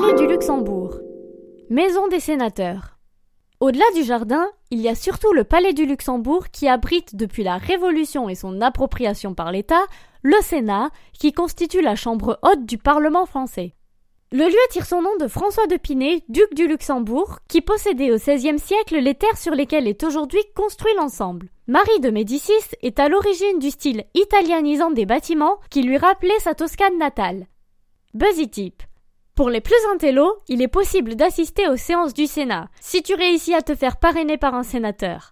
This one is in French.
Palais du Luxembourg. Maison des sénateurs. Au-delà du jardin, il y a surtout le Palais du Luxembourg qui abrite depuis la Révolution et son appropriation par l'État le Sénat, qui constitue la chambre haute du Parlement français. Le lieu tire son nom de François de Pinet, duc du Luxembourg, qui possédait au XVIe siècle les terres sur lesquelles est aujourd'hui construit l'ensemble. Marie de Médicis est à l'origine du style italianisant des bâtiments qui lui rappelait sa Toscane natale. Buzzy. Pour les plus intellos, il est possible d'assister aux séances du Sénat, si tu réussis à te faire parrainer par un sénateur.